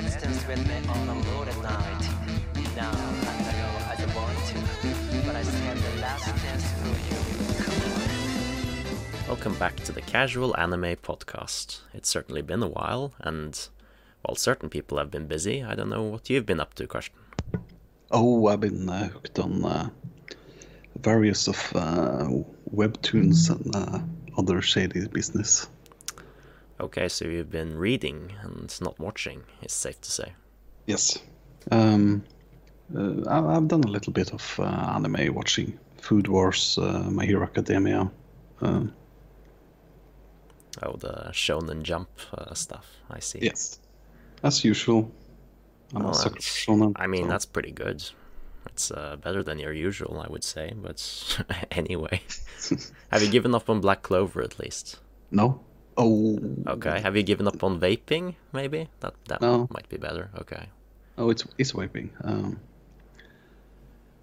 headstands with me on a load at night. Now I can go as I want to, but I saved the last dance for you. Welcome back to the Casual Anime Podcast. It's certainly been a while, and while certain people have been busy, I don't know what you've been up to, Karsten. Oh, I've been uh, hooked on uh, various of uh, webtoons and uh, other shady business. Okay, so you've been reading and not watching, it's safe to say. Yes. Um, uh, I've done a little bit of uh, anime watching. Food Wars, uh, My Hero Academia. Um, Oh, the Shonen Jump uh, stuff, I see. yes. As usual. I'm Well, a sucker for shonen. I mean, so- that's pretty good. It's uh, better than your usual, I would say, but anyway. have you given up on Black Clover at least? No? Oh. Okay. Have you given up on vaping, maybe? That that No. might be better. Okay. Oh, it's it's wiping. Um,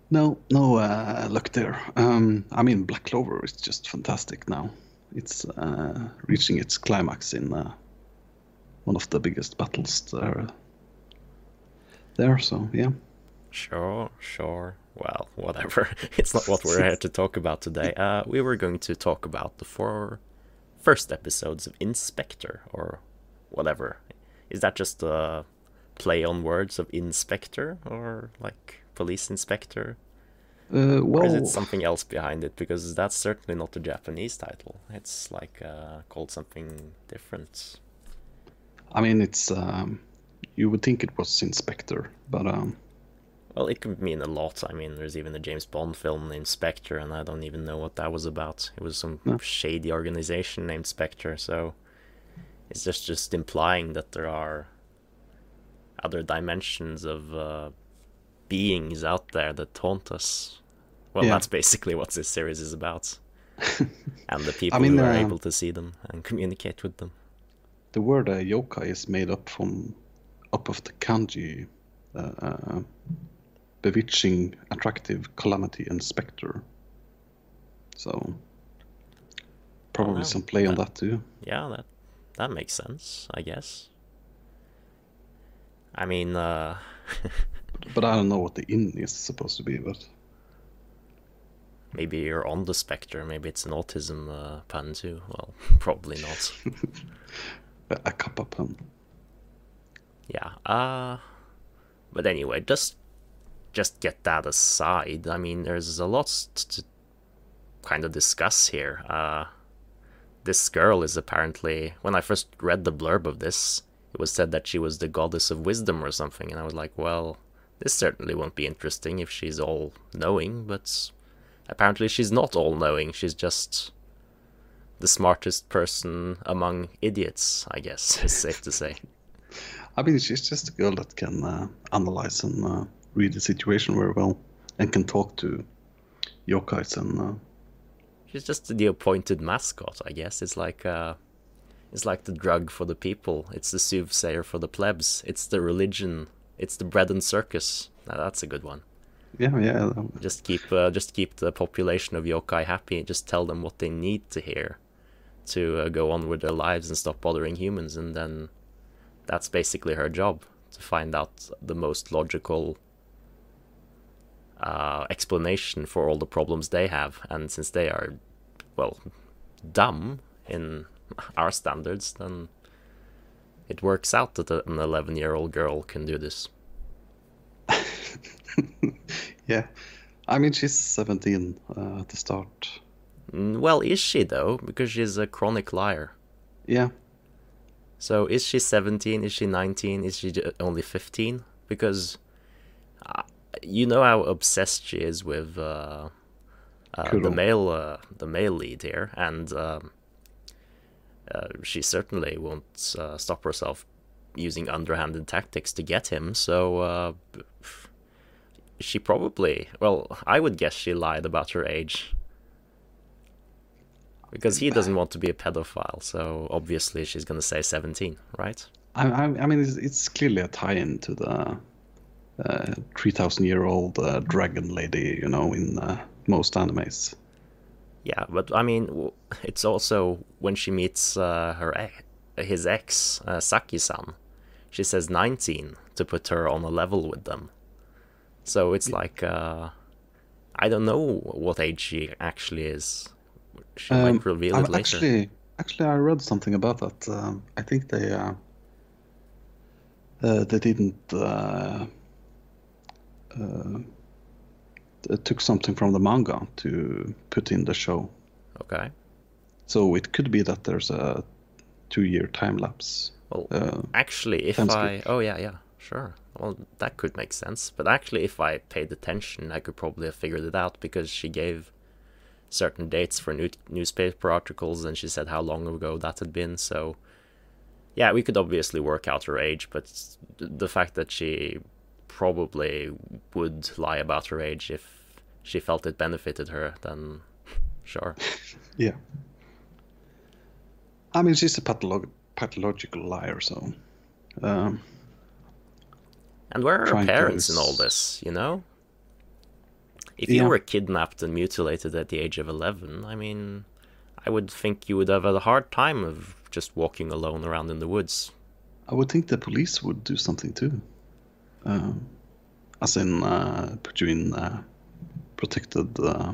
no, no uh, luck there. Um, I mean, Black Clover is just fantastic now. It's uh, reaching its climax in uh, one of the biggest battles there. There, so yeah. Sure, sure. Well, whatever. It's not what we're here to talk about today. Uh, we were going to talk about the four first episodes of In/Spectre, or whatever. Is that just a play on words of Inspector, or like police inspector? Uh, Or is it something else behind it? Because that's certainly not the Japanese title. It's like uh, called something different. I mean, it's um, you would think it was Inspector, but um, Well, it could mean a lot. I mean, there's even a James Bond film, Inspector, and I don't even know what that was about. It was some No. shady organization named Spectre, so it's just just implying that there are other dimensions of uh, beings out there that haunt us. Well, Yeah. that's basically what this series is about, and the people mean, who are uh, able to see them and communicate with them. the word uh, yokai is made up from up of the kanji, uh, uh, bewitching, attractive, calamity, and specter. So probably wow. some play on That- that too. Yeah, that that makes sense, I guess. I mean, uh, But I don't know what the in is supposed to be. But maybe you're on the spectre. Maybe it's an autism uh, pun too. Well, probably not. a, a kappa pun. yeah. Uh, but anyway, just just get that aside. I mean, there's a lot to kind of discuss here. Uh, this girl is apparently. When I first read the blurb of this, it was said that she was the goddess of wisdom or something, and I was like, well, this certainly won't be interesting if she's all knowing. But apparently, she's not all knowing. She's just the smartest person among idiots. I guess is safe to say. I mean, she's just a girl that can uh, analyze and uh, read the situation very well, and can talk to yokais and uh, She's just the appointed mascot, I guess. It's like uh, it's like the drug for the people. It's the soothsayer for the plebs. It's the religion. It's the bread and circus. Now, that's a good one. yeah, yeah. Just keep uh, just keep the population of yokai happy. And just tell them what they need to hear to uh, go on with their lives and stop bothering humans. And then that's basically her job to find out the most logical uh, explanation for all the problems they have. And since they are, well, dumb in our standards, then it works out that an 11 year old girl can do this. yeah. I mean, she's 17 uh, at the start. Mm, Well, is she though? Because she's a chronic liar. Yeah, So is she 17? Is she 19? Is she only 15? Because you know how obsessed she is with uh, uh, the male uh, the male lead here, and um, uh, she certainly won't uh, stop herself using underhanded tactics to get him. So uh, she probably, well, I would guess she lied about her age. Because he doesn't want to be a pedophile, so obviously she's gonna say 17, right? I, I, I mean, it's, it's clearly a tie-in to the uh, 3,000-year-old uh, dragon lady, you know, in uh, most animes. Yeah, but I mean, it's also when she meets uh, her e- his ex, uh, Saki-san, she says 19 to put her on a level with them. So it's like uh, I don't know what age she actually is. She Um, might reveal I'm it later. Actually, actually, I read something about that. Um, I think they uh, uh, they didn't uh, took something from the manga to put in the show. Okay. So it could be that there's a two-year time lapse. Well, Uh, actually, if I oh yeah yeah sure. Well, that could make sense. But actually, if I paid attention, I could probably have figured it out because she gave certain dates for new- newspaper articles and she said how long ago that had been. So yeah, we could obviously work out her age, but the fact that she probably would lie about her age if she felt it benefited her, then sure. yeah. I mean, she's a patholog- pathological liar, so. Um, And where are her parents in all this, you know? If you Yeah. were kidnapped and mutilated at the age of 11, I mean, I would think you would have had a hard time of just walking alone around in the woods. I would think the police would do something too. Um, as in, uh, put you in uh, protected uh,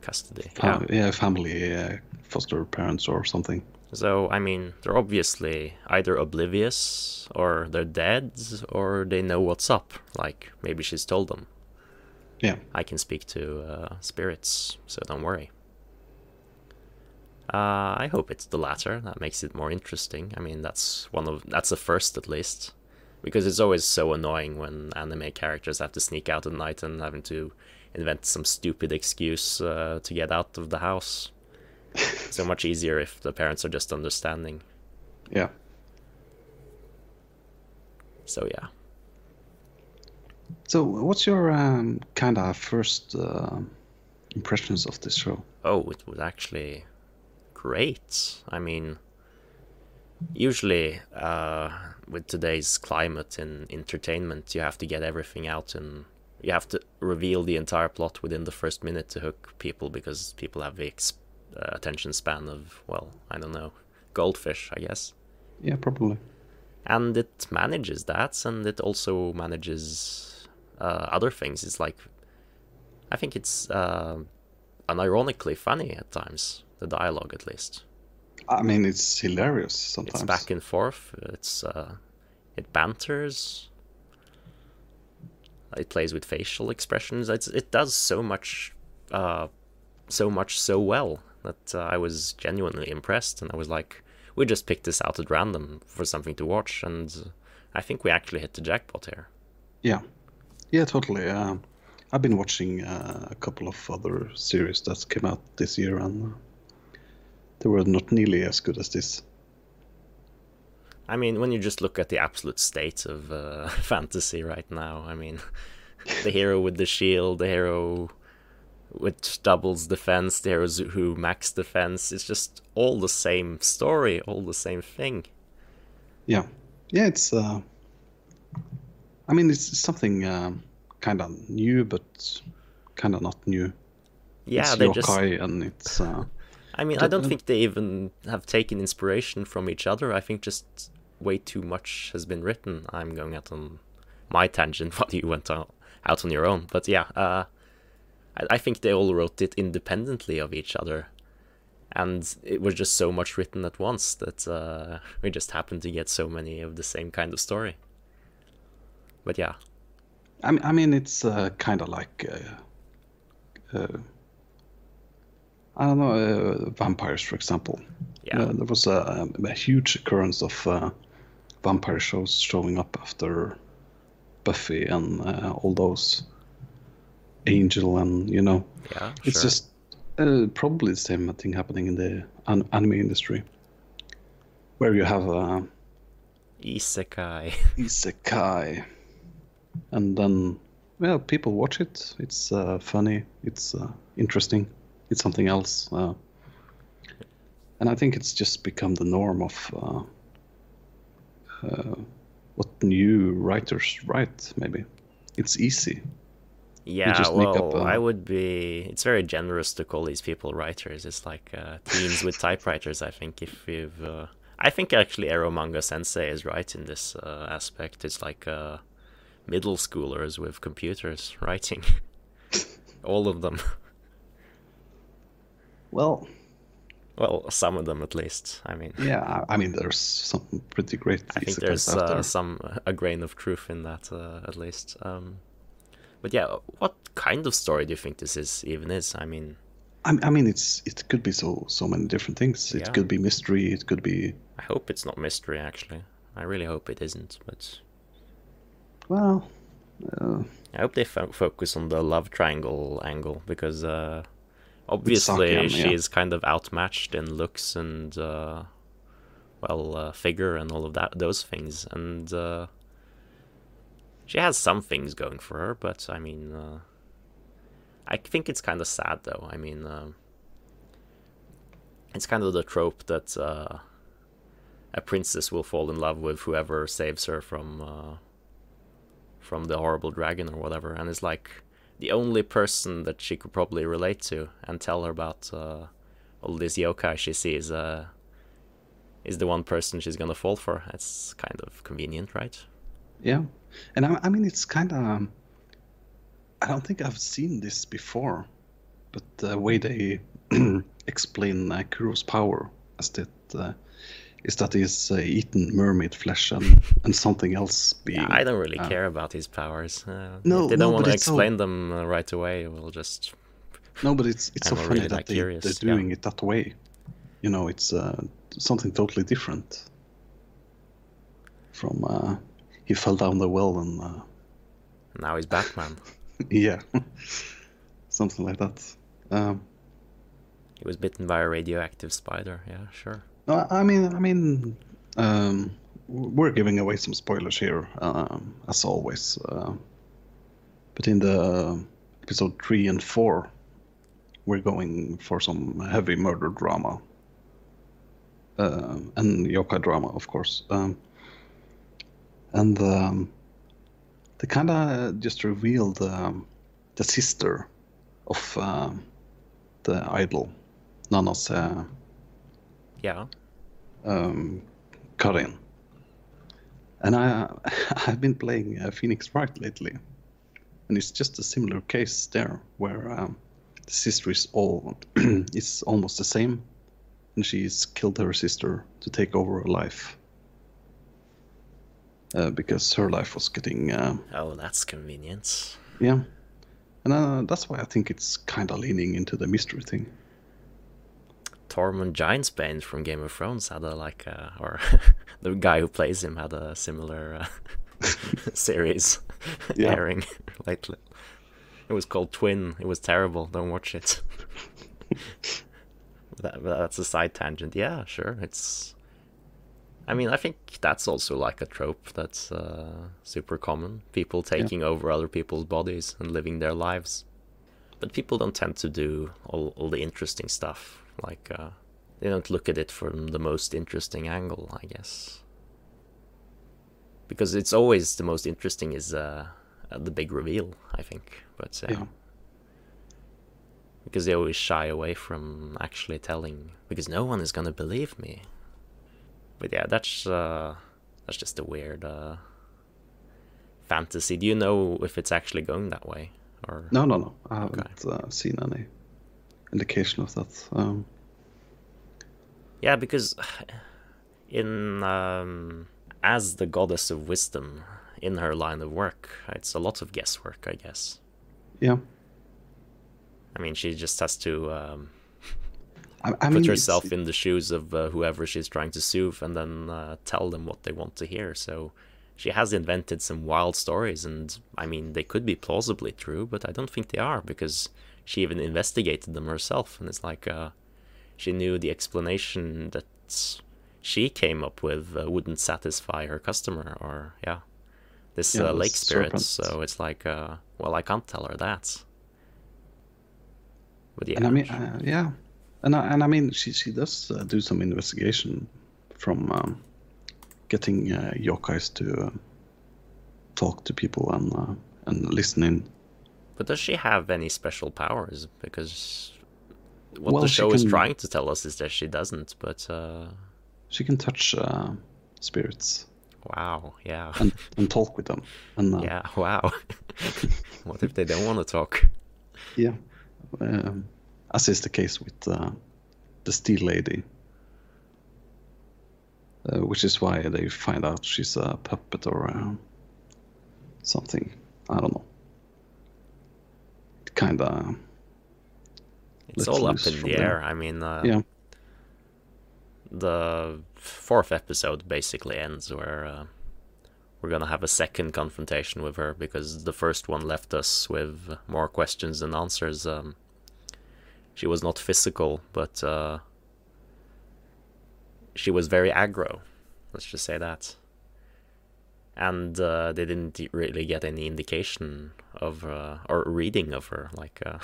Custody. Yeah. yeah, family, uh, foster parents or something. So, I mean, they're obviously either oblivious, or they're dead, or they know what's up. Like, maybe she's told them. Yeah. I can speak to uh, spirits, so don't worry. Uh, I hope it's the latter. That makes it more interesting. I mean, that's one of that's the first at least, because it's always so annoying when anime characters have to sneak out at night and having to invent some stupid excuse uh, to get out of the house. so much easier if the parents are just understanding. Yeah. So yeah. So, what's your um, kind of first uh, impressions of this show? Oh, it was actually great. I mean, usually uh, with today's climate in entertainment, you have to get everything out and you have to reveal the entire plot within the first minute to hook people because people have the uh, attention span of, well, I don't know, goldfish, I guess. Yeah, probably. And it manages that, and it also manages uh, other things. It's like, I think it's uh, unironically funny at times, the dialogue at least. I mean, it's hilarious sometimes. It's back and forth. It's uh, it banters. It plays with facial expressions. It's, it does so much, uh, so much so well that uh, I was genuinely impressed, and I was like, we just picked this out at random for something to watch, and I think we actually hit the jackpot here. Yeah, yeah, totally. Uh, I've been watching uh, a couple of other series that came out this year, and uh, they were not nearly as good as this. I mean, when you just look at the absolute state of uh, fantasy right now, I mean, the hero with the shield, the hero which doubles defense, the heroes who max defense, it's just all the same story, all the same thing. Yeah, yeah, it's. Uh, I mean, it's something um, kind of new, but kind of not new. Yeah, it's they yokai, just. and it's. Uh, I mean, I don't think they even have taken inspiration from each other. I think just way too much has been written. I'm going out on my tangent while you went out, out on your own. But yeah, uh, I, I think they all wrote it independently of each other. And it was just so much written at once that uh, we just happened to get so many of the same kind of story. But yeah, I mean, I mean, it's uh, kind of like. Uh, uh, I don't know, uh, vampires, for example. yeah, Uh, there was a, a huge occurrence of uh, vampire shows showing up after Buffy and uh, all those Angel and you know yeah. it's sure. just uh, probably the same thing happening in the an- anime industry where you have uh, isekai. isekai and then well people watch it it's uh, funny it's uh, interesting it's something else uh, and i think it's just become the norm of uh, uh, what new writers write maybe it's easy Yeah, well, uh, I would be. It's very generous to call these people writers. It's like uh, teens with typewriters. I think if you've uh, I think actually Eromanga Sensei is right in this uh, aspect. It's like uh, middle schoolers with computers writing. All of them. Well, Well, some of them at least. I mean, yeah, I, mean, there's some pretty great I think there's uh, some a grain of truth in that uh, at least. Um, but yeah, what kind of story do you think this is even is? I mean, I, I mean, it's it could be so so many different things. It Yeah. could be mystery. It could be I hope it's not mystery actually. I really hope it isn't, but well, uh, I hope they fo- focus on the love triangle angle because uh, obviously Saki-san, she yeah. is kind of outmatched in looks and uh, well uh, figure and all of that those things, and uh, she has some things going for her. But I mean, uh, I think it's kind of sad though. I mean, um it's kind of the trope that uh, a princess will fall in love with whoever saves her from. Uh, from the horrible dragon or whatever, and it's like the only person that she could probably relate to and tell her about uh, all these yokai she sees uh, is the one person she's gonna fall for. It's kind of convenient, right? yeah, and I, I mean, it's kind of. I don't think I've seen this before, but the way they explain uh, Kuro's power as that uh, is that he's uh, eaten mermaid flesh and, and something else being. Yeah, I don't really uh, care about his powers. Uh, No, they don't want to it's so- explain them uh, right away. We'll just No, but it's it's I'm so funny really that they, curious, they're yeah. doing it that way. You know, it's uh, something totally different from uh, he fell down the well and uh, now he's Batman. yeah, something like that. Um, he was bitten by a radioactive spider. Yeah, sure. I mean, I mean, um, we're giving away some spoilers here, um, as always. Uh, but in the episode three and four, we're going for some heavy murder drama. Uh, and yokai drama, of course. Um, and um, they kind of just revealed um, the sister of um the idol, Nana's uh, Yeah. um, Karin. And I, I've been playing uh, Phoenix Wright lately, and it's just a similar case there, where um, the sister is all is almost the same, and she's killed her sister to take over her life. Uh, because her life was getting, uh, Oh, that's convenient. yeah, and uh, that's why I think it's kind of leaning into the mystery thing. Tormund Giantsbane from Game of Thrones had a like, uh, or the guy who plays him had a similar uh, series Yeah. airing lately. It was called Twin. It was terrible. Don't watch it. that, that's a side tangent. Yeah, sure. It's. I mean, I think that's also like a trope that's uh, super common. People taking over other people's bodies and living their lives. But people don't tend to do all, all the interesting stuff. Like, uh, they don't look at it from the most interesting angle, I guess. Because it's always the most interesting is uh, uh, the big reveal, I think. But uh, Yeah. because they always shy away from actually telling, because no one is gonna believe me. But yeah, that's uh, that's just a weird uh, fantasy. Do you know if it's actually going that way, or No, no, no. I haven't uh, seen any indication of that. Um, Yeah, because in um, as the goddess of wisdom in her line of work, it's a lot of guesswork, I guess. yeah, I mean, she just has to um, I, I put mean, herself in the shoes of uh, whoever she's trying to soothe, and then uh, tell them what they want to hear. So she has invented some wild stories, and I mean, they could be plausibly true, but I don't think they are because she even investigated them herself, and it's like uh, she knew the explanation that she came up with uh, wouldn't satisfy her customer, or yeah, this Yeah, uh, lake spirit. serpent. So it's like, uh, well, I can't tell her that. But yeah, And I mean, uh, yeah, and I, and I mean, she she does uh, do some investigation from um, getting uh, yokais to uh, talk to people and uh, and listen in. But does she have any special powers? Because what Well, the show is trying to tell us is that she doesn't. But uh, she can touch uh, spirits Wow, yeah. and, and talk with them. And uh, yeah, wow. what if they don't want to talk? yeah, um, as is the case with uh, the Steel Lady, uh, which is why they find out she's a puppet or uh, something. I don't know. Kind of It's all up in the there. air. I mean, uh, yeah. the fourth episode basically ends where uh, we're gonna have a second confrontation with her because the first one left us with more questions than answers. Um, she was not physical, but uh, she was very aggro. Let's just say that. And uh, they didn't really get any indication of uh, or reading of her, like uh,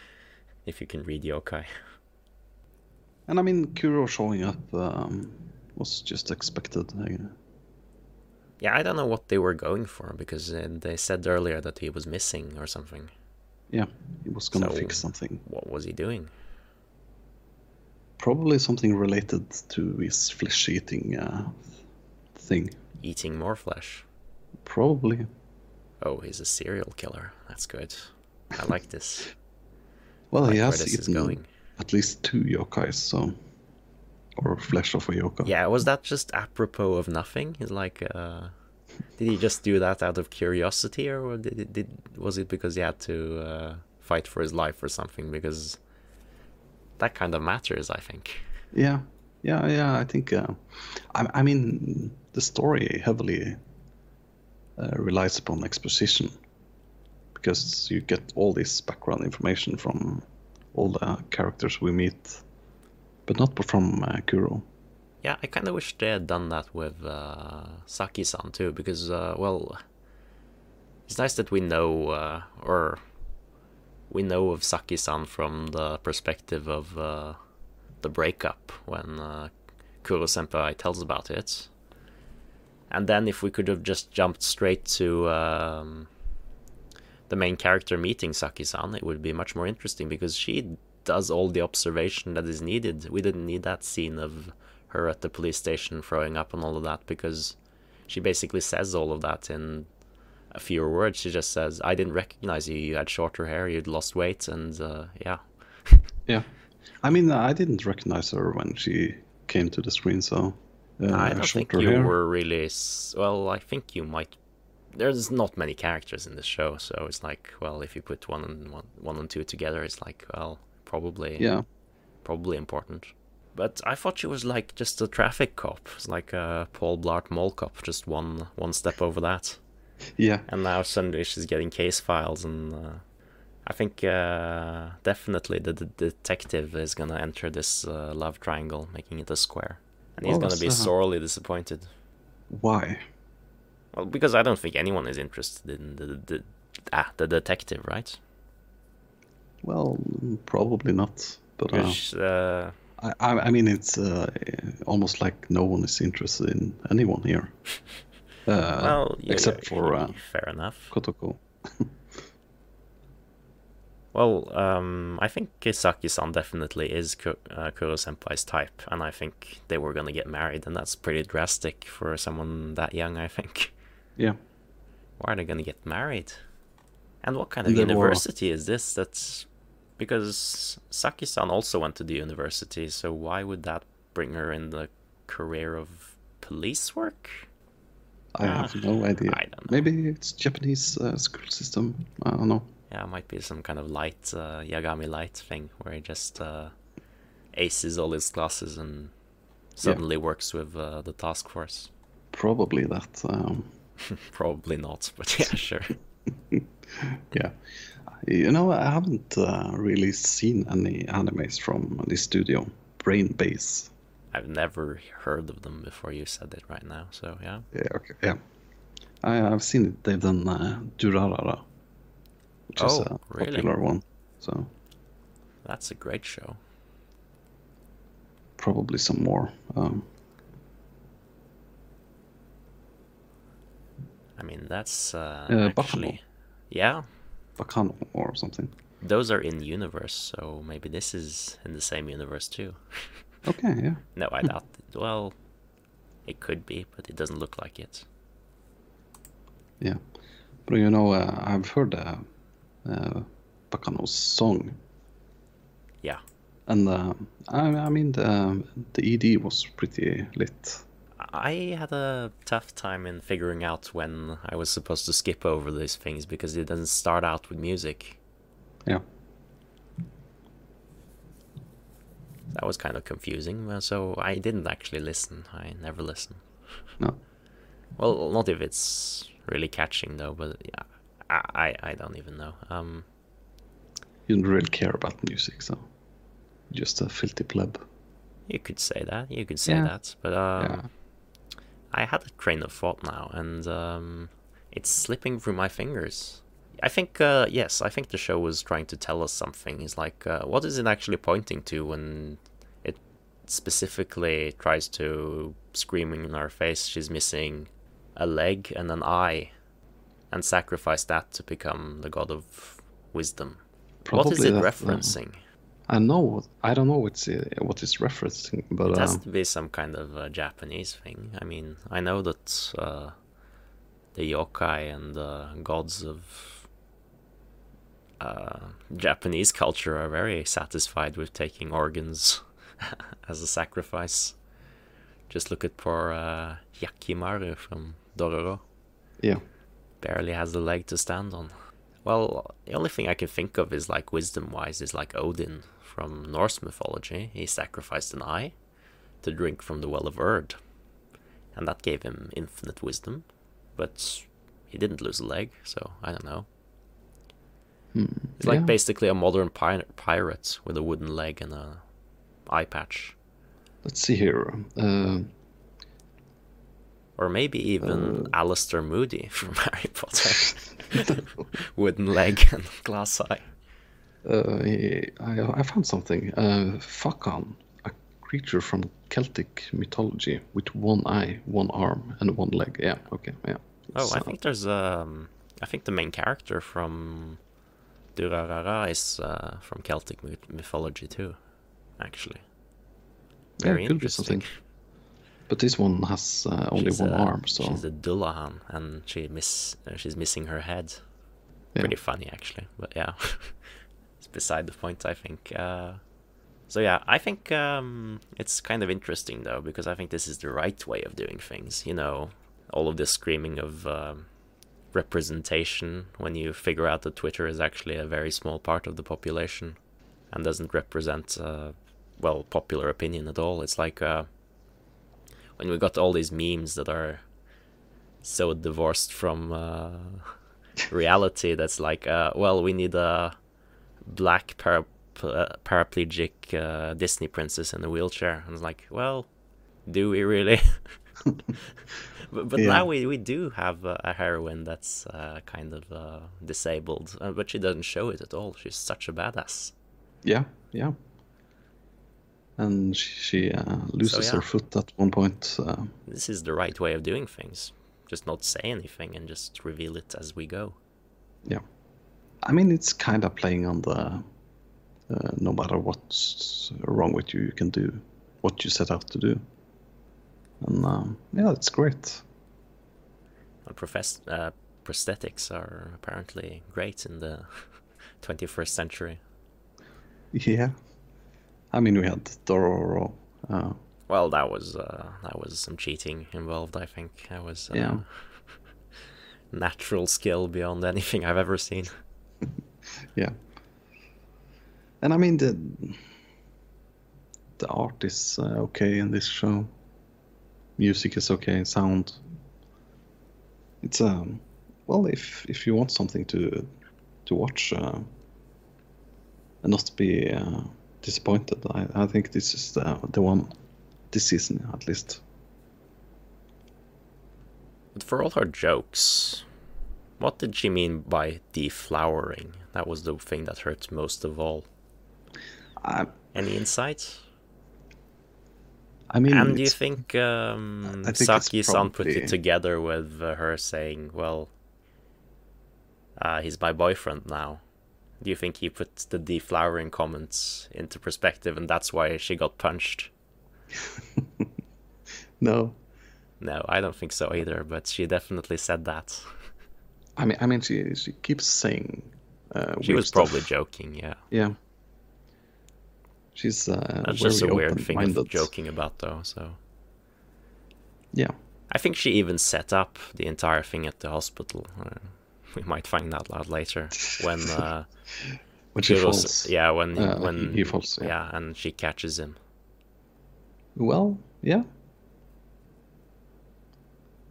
if you can read yokai. And I mean, Kuro showing up um, was just expected. I- Yeah, I don't know what they were going for because uh, they said earlier that he was missing or something. yeah, he was gonna So- fix something. What was he doing? Probably something related to his flesh-eating uh, thing. Eating more flesh. Probably. Oh, he's a serial killer. That's good. I like this. Well, like he has eaten going. at least two yokais, so or flesh of a yokai. Yeah, was that just apropos of nothing? He's like, uh, did he just do that out of curiosity, or did it, did was it because he had to uh, fight for his life or something? Because that kind of matters, I think. Yeah, yeah, yeah. I think. Uh, I, I mean, the story heavily uh, relies upon exposition because you get all this background information from all the characters we meet, but not from uh, Kuro. Yeah, I kind of wish they had done that with uh, Saki-san too, because uh, well, it's nice that we know, uh, or we know of Saki-san from the perspective of uh, the breakup when uh, Kuro Senpai tells about it, and then if we could have just jumped straight to um, the main character meeting Saki-san, it would be much more interesting because she does all the observation that is needed. We didn't need that scene of her at the police station throwing up and all of that because she basically says all of that in a few words. She just says, "I didn't recognize you. You had shorter hair. You'd lost weight, and uh, yeah." Yeah, I mean, I didn't recognize her when she came to the screen, so uh, I don't think you hair. were really. S- well, I think you might. There's not many characters in the show, so it's like, well, if you put one and one, one and two together, it's like, well, probably, Yeah, probably important. But I thought she was like just a traffic cop. It's like a Paul Blart Mall cop, just one one step over that. yeah, And now suddenly she's getting case files, and uh, I think uh, definitely the, the detective is gonna enter this uh, love triangle, making it a square, and he's Oh, gonna be that's, uh, sorely disappointed. why? Well, because I don't think anyone is interested in the the, the, ah, the detective, right? Well, probably not. But uh, uh, I, I I mean, it's uh, almost like no one is interested in anyone here, uh, well, yeah, except for uh, fair enough. Kotoko. Well, um, I think Kisaki-san definitely is Ku- uh, Kuro Senpai's type, and I think they were gonna get married, and that's pretty drastic for someone that young. I think. Yeah, Why are they gonna get married? And what kind of university is this? That's because Saki-san also went to the university, so why would that bring her in the career of police work? I Ah, have no idea. I don't know. Maybe it's Japanese uh, school system. I don't know. Yeah, it might be some kind of light uh, Yagami light thing where he just uh, aces all his classes and suddenly works with uh, the task force. Probably that. Um, Probably not, but yeah, sure. yeah. You know, I haven't uh, really seen any animes from this studio, Brain Base. I've never heard of them before you said it right now, so yeah. Yeah, okay, yeah. I, I've seen it. They've done uh, Durarara, which is Oh, a really? popular one. So That's a great show. probably some more. Um, I mean, that's uh, Uh, actually. Baccano. Yeah, Baccano or something. those are in universe, so maybe this is in the same universe too. Okay, yeah. No, I doubt it. Well, It could be, but it doesn't look like it. Yeah, but you know, uh, I've heard uh, uh, Baccano's song, Yeah. and uh, I, I mean the the ED was pretty lit. I had a tough time in figuring out when I was supposed to skip over these things because it doesn't start out with music. Yeah, That was kind of confusing, uh, so I didn't actually listen. I never listen. no, Well, not if it's really catching though, but yeah, I I, I don't even know. Um, you don't really care about music, so just a filthy pleb. you could say that. You could say Yeah. that, but um, Yeah. I had a train of thought now, and um, it's slipping through my fingers. I think, uh, yes, I think the show was trying to tell us something. It's like, uh, what is it actually pointing to when it specifically tries to screaming in our face? She's missing a leg and an eye, and sacrifice that to become the god of wisdom. what is it that, uh, referencing? I know. I don't know what's uh, what it's referencing, but It has um, to be some kind of uh, Japanese thing. I mean, I know that uh, the yokai and the gods of uh, Japanese culture are very satisfied with taking organs as a sacrifice. Just look at poor uh, Hyakkimaru from Dororo. yeah, Barely has a leg to stand on. Well, the only thing I can think of is like wisdom wise is like Odin from Norse mythology. He sacrificed an eye to drink from the well of Erd. And that gave him infinite wisdom. But he didn't lose a leg, so I don't know. It's like yeah. basically a modern pi- pirate with a wooden leg and a eye patch. let's see here. Uh, Or maybe even Alastor Moody from Harry Potter. wooden leg and glass eye. uh, I, I found something. Uh, Fachan, a creature from Celtic mythology with one eye, one arm, and one leg. Yeah, okay, yeah. Oh, I uh, think there's um, I think the main character from Durarara is uh, from Celtic myth- mythology too, actually. yeah, Very be interesting. But this one has uh, only She's one a- arm, so she's a Dullahan, and she miss uh, she's missing her head. Yeah. Pretty funny actually, but yeah, it's beside the point. I think. Uh, so yeah, I think um, it's kind of interesting though because I think this is the right way of doing things. You know, all of this screaming of um, representation when you figure out that Twitter is actually a very small part of the population and doesn't represent uh, well popular opinion at all. It's like uh, when we got all these memes that are so divorced from uh, reality that's like uh, well we need a black para- uh, paraplegic uh, disney princess in a wheelchair and it's like well do we really but, but Yeah. now we, we do have a, heroine that's uh, kind of uh, disabled but she doesn't show it at all she's such a badass yeah, yeah. And she, she uh, loses yeah. her foot at one point. Uh, this is the right way of doing things just not say anything and just reveal it as we go yeah. I mean, it's kind of playing on the uh, no matter what's wrong with you, you can do what you set out to do. And um, yeah, it's great. And profess- uh, prosthetics are apparently great in the 21st century. Yeah. I mean, we had Dororo. Uh, Well, that was uh, that was some cheating involved. I think that was uh, Yeah. natural skill beyond anything I've ever seen. yeah. And I mean, the the art is uh, okay in this show. Music is okay. Sound. It's um, well, if if you want something to to watch uh, and not be uh, disappointed, I, I think this is the the one this season at least. But for all her jokes, what did she mean by deflowering? That was the thing that hurt most of all. Any insights? I mean, And do you think um, think Saki-san put it together with her saying, "Well, uh, he's my boyfriend now"? Do you think he put the deflowering comments into perspective, and that's why she got punched? No, No, I don't think so either. But she definitely said that. I mean, I mean, she she keeps saying. Uh, She was probably joking. Yeah, Yeah. She's uh, that's just a weird thing of joking about, though. So Yeah. I think she even set up the entire thing at the hospital. We might find that out later when uh, When she it was- falls. yeah, when Uh, when he- falls, yeah. yeah, and she catches him Well, yeah.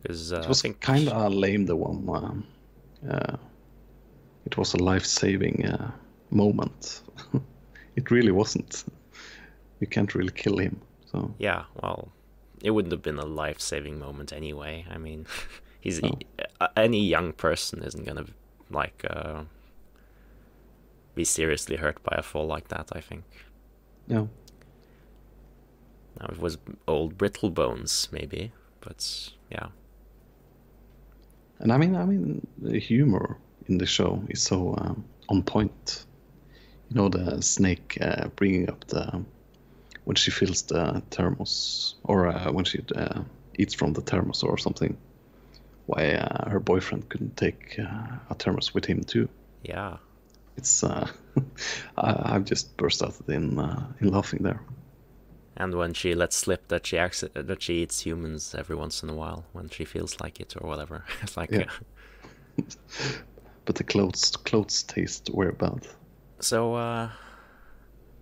because uh, It was kind of lame. The one. Um, uh, it was a life-saving uh, moment. it really wasn't. You can't really kill him. So yeah, well, it wouldn't have been a life-saving moment anyway. I mean, he's No. uh, any young person isn't gonna like uh, be seriously hurt by a fall like that. I think. yeah. Now it was old brittle bones, maybe, but yeah, And I mean, I mean, the humor in the show is so um, on point. You know, the snake uh, bringing up the when she fills the thermos, or uh, when she uh, eats from the thermos or something. Why uh, her boyfriend couldn't take uh, a thermos with him too? yeah. It's uh, I, I've just burst out in uh, in laughing there. And when she lets slip that she acci- that she eats humans every once in a while when she feels like it or whatever, it's like Yeah. uh, But the clothes clothes taste very bad. So, uh,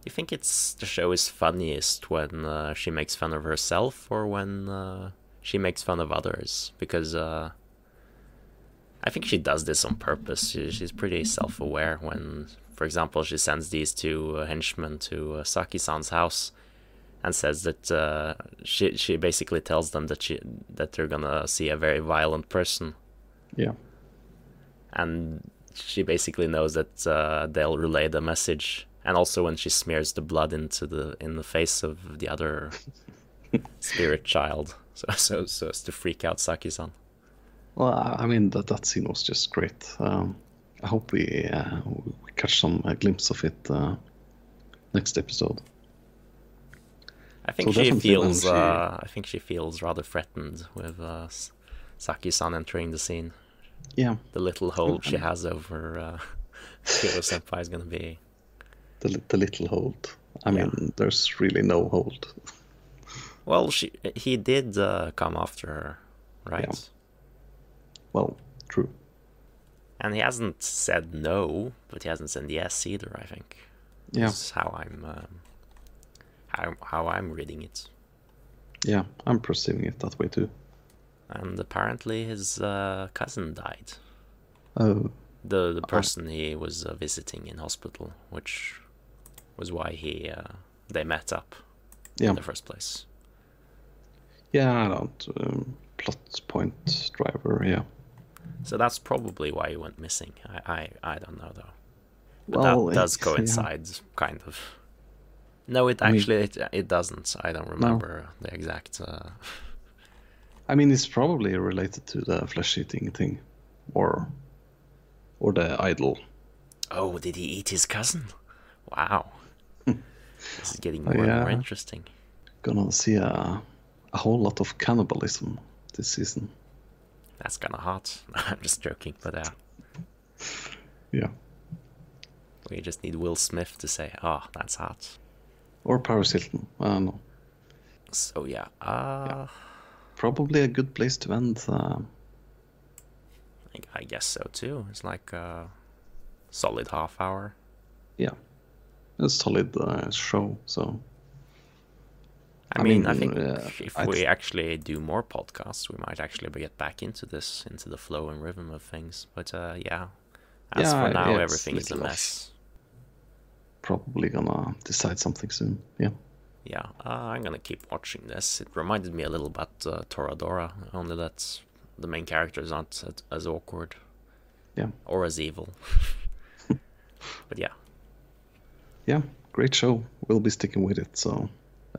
you think it's the show is funniest when uh, she makes fun of herself or when uh, she makes fun of others? Because uh, I think she does this on purpose. She, she's pretty self-aware when, for example, she sends these two uh, henchmen to uh, Saki-san's house and says that uh, she she basically tells them that she that they're gonna see a very violent person Yeah, and she basically knows that uh, they'll relay the message. And also when she smears the blood into the in the face of the other spirit child, so so so as to freak out Saki-san. Well, I I mean that that scene was just great. Um, I hope we, uh, we catch some uh, glimpse of it uh, next episode. I think So she feels she- uh, I think she feels rather threatened with uh, Saki-san entering the scene. Yeah, The little hold she has over uh, Kuro Senpai is gonna be the the little hold. I Yeah. mean, there's really no hold. well. She he did uh, come after her, right? Yeah. Well, true. And he hasn't said no, but he hasn't said yes either. I think. Yeah, Is how I'm um, how how I'm reading it. yeah, I'm perceiving it that way too. And apparently his uh, cousin died. Oh, The the person he was uh, visiting in hospital, which was why he uh, they met up yeah, in the first place. yeah. I don't um, plot point driver. Yeah. So that's probably why he went missing. I I, I don't know though. But Well, that does it- yeah. coincide, kind of. No, it I mean- actually it, it doesn't. I don't remember the exact. Uh, I mean, it's probably related to the flesh-eating thing, or or the idol. Oh, did he eat his cousin? Wow. this is getting more and more interesting. Gonna see a a whole lot of cannibalism this season. That's kind of hot. I'm just joking, but uh, Yeah. we just need Will Smith to say, "Oh, that's hot." Or Paris Hilton. I don't know. So yeah, uh, Probably a good place to end. Uh, I, I guess so too. It's like a solid half hour. yeah. A solid uh, show. So I, I mean, I think uh, if I we actually do more podcasts, we might actually get back into this, into the flow and rhythm of things. But uh, yeah, as Yeah, for now, yeah, everything is a mess. probably gonna decide something soon. Yeah. Yeah, uh, I'm gonna keep watching this. It reminded me a little about uh, Toradora, only that the main characters aren't as, as awkward Yeah. or as evil. but yeah, Yeah. Great show. We'll be sticking with it. So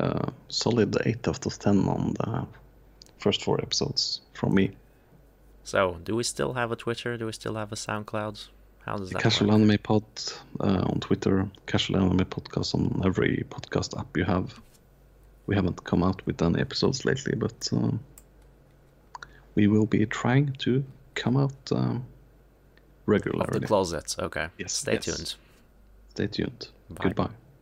uh, solid eight out of ten on the first four episodes from me. so do we still have a Twitter? Do we still have a SoundCloud? How does that Casual work? Anime Pod uh, on Twitter, Casual Anime Podcast on every podcast app you have. We haven't come out with any episodes lately, but um, we will be trying to come out um, Of regularly. the closet. Okay. Yes, Stay yes. tuned. Stay tuned. Bye. Goodbye.